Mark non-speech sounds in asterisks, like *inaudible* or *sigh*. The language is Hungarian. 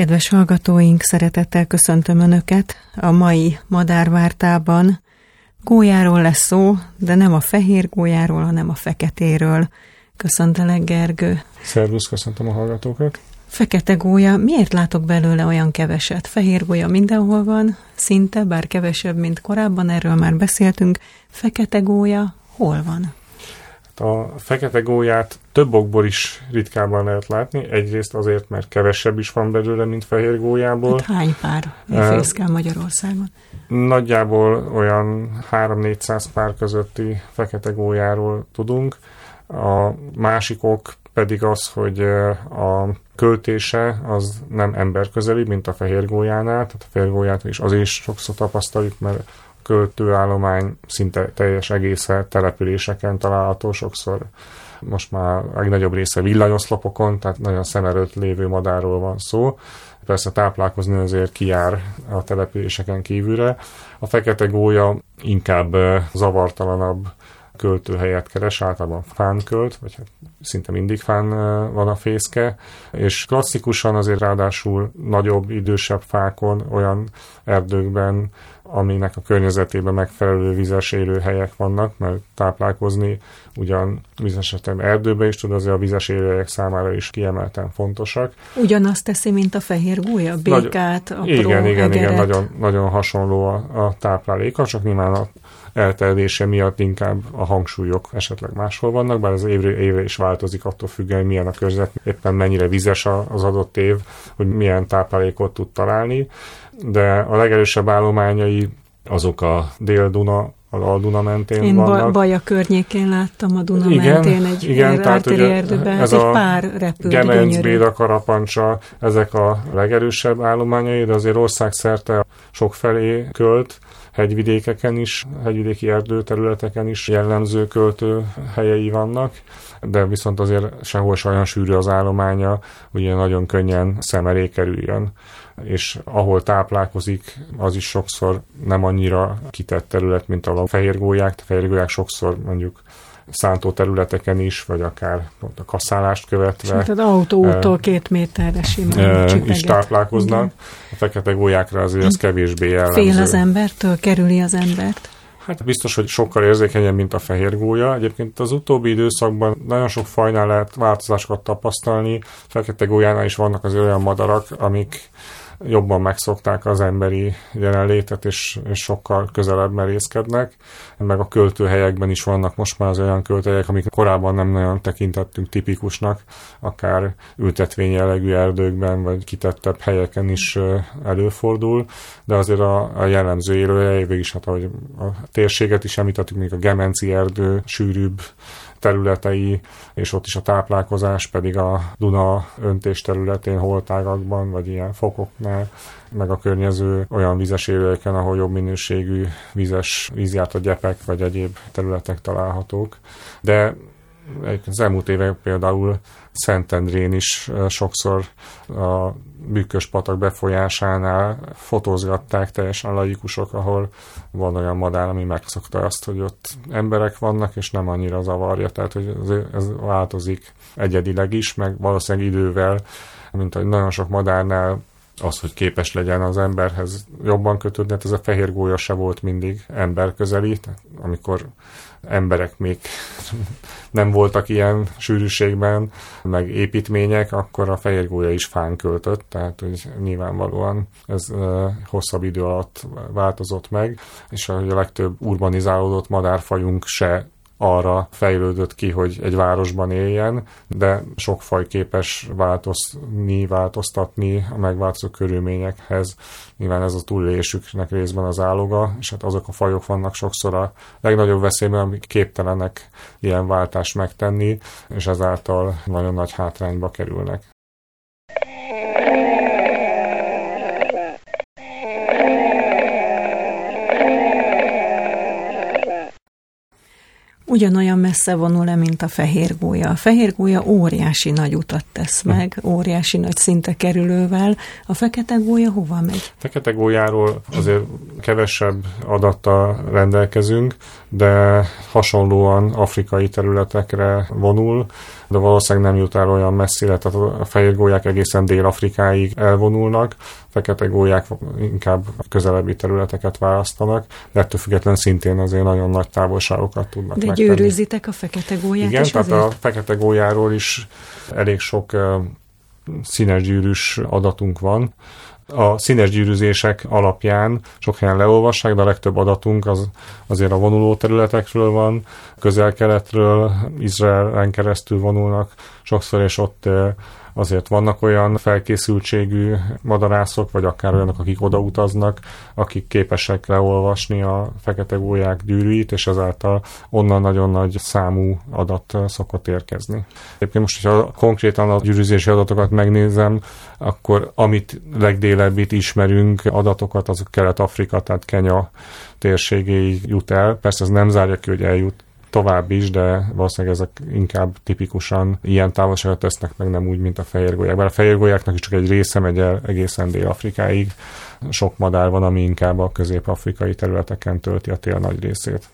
Kedves hallgatóink, szeretettel köszöntöm Önöket a mai madárvártában. Gólyáról lesz szó, de nem a fehér gólyáról, hanem a feketéről. Köszöntelek, Gergő. Szervusz, köszöntöm a hallgatókat. Fekete gólya, miért látok belőle olyan keveset? Fehér gólya mindenhol van, szinte, bár kevesebb, mint korábban, erről már beszéltünk. Fekete gólya hol van? A fekete gólyát több okból is ritkábban lehet látni. Egyrészt azért, mert kevesebb is van belőle, mint fehér gólyából. Hát hány pár fészkel uh, Magyarországon? Nagyjából olyan 3-400 pár közötti fekete gólyáról tudunk. A másik ok pedig az, hogy a költése az nem emberközeli, mint a fehér gólyánál. Tehát a fehér gólyát is azért is sokszor tapasztaljuk, mert költőállomány szinte teljes egésze településeken található, sokszor most már a legnagyobb része villanyoszlopokon, tehát nagyon szem előtt lévő madárról van szó. Persze táplálkozni azért kijár a településeken kívülre. A fekete gólya inkább zavartalanabb költőhelyet keres, általában fán költ, vagy hát szinte mindig fán van a fészke, és klasszikusan azért ráadásul nagyobb, idősebb fákon, olyan erdőkben, aminek a környezetében megfelelő vizes élőhelyek vannak, mert táplálkozni ugyan bizonyos esetben erdőbe is tud, azért a vizes élőhelyek számára is kiemelten fontosak. Ugyanazt teszi, mint a fehér gólya, békát, a Igen, igen, igen, nagyon, nagyon hasonló a, a tápláléka, csak nyilván a elterjedése miatt inkább a hangsúlyok esetleg máshol vannak, bár az évre, évre is változik attól függően, milyen a környezet, éppen mennyire vizes az adott év, hogy milyen táplálékot tud találni, de a legerősebb állományai azok a Dél-Duna, az Alduna mentén Én vannak. Én Baja környékén láttam a Duna igen, mentén egy igen, tehát ugye erdőben, ez egy pár repült, Gemenc, Béda, Karapancsa, ezek a legerősebb állományai, de azért országszerte sokfelé költ, hegyvidékeken is, hegyvidéki erdőterületeken is jellemző költő helyei vannak, de viszont azért sehol se olyan sűrű az állománya, hogy nagyon könnyen szem elé kerüljön és ahol táplálkozik, az is sokszor nem annyira kitett terület, mint a fehérgólyák. A fehérgólyák sokszor mondjuk szántó területeken is, vagy akár a kaszálást követve. Tehát autóúttól e, két méterre simán e, is táplálkoznak. Igen. A fekete gólyákra azért az kevésbé jellemző. Fél az embertől, kerüli az embert. Hát biztos, hogy sokkal érzékenyebb, mint a fehér gólya. Egyébként az utóbbi időszakban nagyon sok fajnál lehet változásokat tapasztalni. Fekete gólyánál is vannak az olyan madarak, amik jobban megszokták az emberi jelenlétet, és, és sokkal közelebb merészkednek. Meg a költőhelyekben is vannak most már az olyan költőhelyek, amik korábban nem nagyon tekintettünk tipikusnak, akár ültetvény jellegű erdőkben, vagy kitettebb helyeken is előfordul, de azért a, a jellemző élőhely, is hát ahogy a térséget is említettük, még a Gemenci erdő sűrűbb területei, és ott is a táplálkozás pedig a Duna öntés területén, holtágakban, vagy ilyen fokoknál, meg a környező olyan vizes élőken, ahol jobb minőségű vizes vízjárt a gyepek, vagy egyéb területek találhatók. De az elmúlt évek például Szentendrén is sokszor a bükkös patak befolyásánál fotózgatták teljesen laikusok, ahol van olyan madár, ami megszokta azt, hogy ott emberek vannak, és nem annyira zavarja, tehát hogy ez változik egyedileg is, meg valószínűleg idővel, mint hogy nagyon sok madárnál az, hogy képes legyen az emberhez jobban kötődni, hát ez a fehér gólya se volt mindig ember közeli, tehát amikor emberek még *laughs* nem voltak ilyen sűrűségben, meg építmények, akkor a fehér gólya is fán költött, tehát hogy nyilvánvalóan ez hosszabb idő alatt változott meg, és a legtöbb urbanizálódott madárfajunk se arra fejlődött ki, hogy egy városban éljen, de sok képes változni, változtatni a megváltozó körülményekhez. Nyilván ez a túlélésüknek részben az áloga, és hát azok a fajok vannak sokszor a legnagyobb veszélyben, amik képtelenek ilyen váltást megtenni, és ezáltal nagyon nagy hátrányba kerülnek. Ugyanolyan messze vonul-e, mint a fehér gólya. A fehér gólya óriási nagy utat tesz hm. meg, óriási nagy szinte kerülővel. A fekete gólya hova megy? Fekete gólyáról azért kevesebb adattal rendelkezünk, de hasonlóan afrikai területekre vonul, de valószínűleg nem jut el olyan messzire, tehát a fehér gólyák egészen Dél-Afrikáig elvonulnak, fekete gólyák inkább közelebbi területeket választanak, de ettől függetlenül szintén azért nagyon nagy távolságokat tudnak De megtenni. győrűzitek a fekete gólyát Igen, is tehát azért? a fekete gólyáról is elég sok színes gyűrűs adatunk van. A színes gyűrűzések alapján sok helyen leolvassák, de a legtöbb adatunk az azért a vonuló területekről van, közel-keletről, Izraelen keresztül vonulnak sokszor, és ott uh, azért vannak olyan felkészültségű madarászok, vagy akár olyanok, akik odautaznak, akik képesek leolvasni a fekete gólyák gyűrűit, és ezáltal onnan nagyon nagy számú adat szokott érkezni. Egyébként most, hogyha konkrétan a gyűrűzési adatokat megnézem, akkor amit legdélebbit ismerünk adatokat, azok Kelet-Afrika, tehát Kenya térségéig jut el. Persze ez nem zárja ki, hogy eljut tovább is, de valószínűleg ezek inkább tipikusan ilyen távolságot tesznek meg, nem úgy, mint a fehérgolyák. Bár a fehérgolyáknak is csak egy része megy el egészen Dél-Afrikáig. Sok madár van, ami inkább a közép-afrikai területeken tölti a tél nagy részét.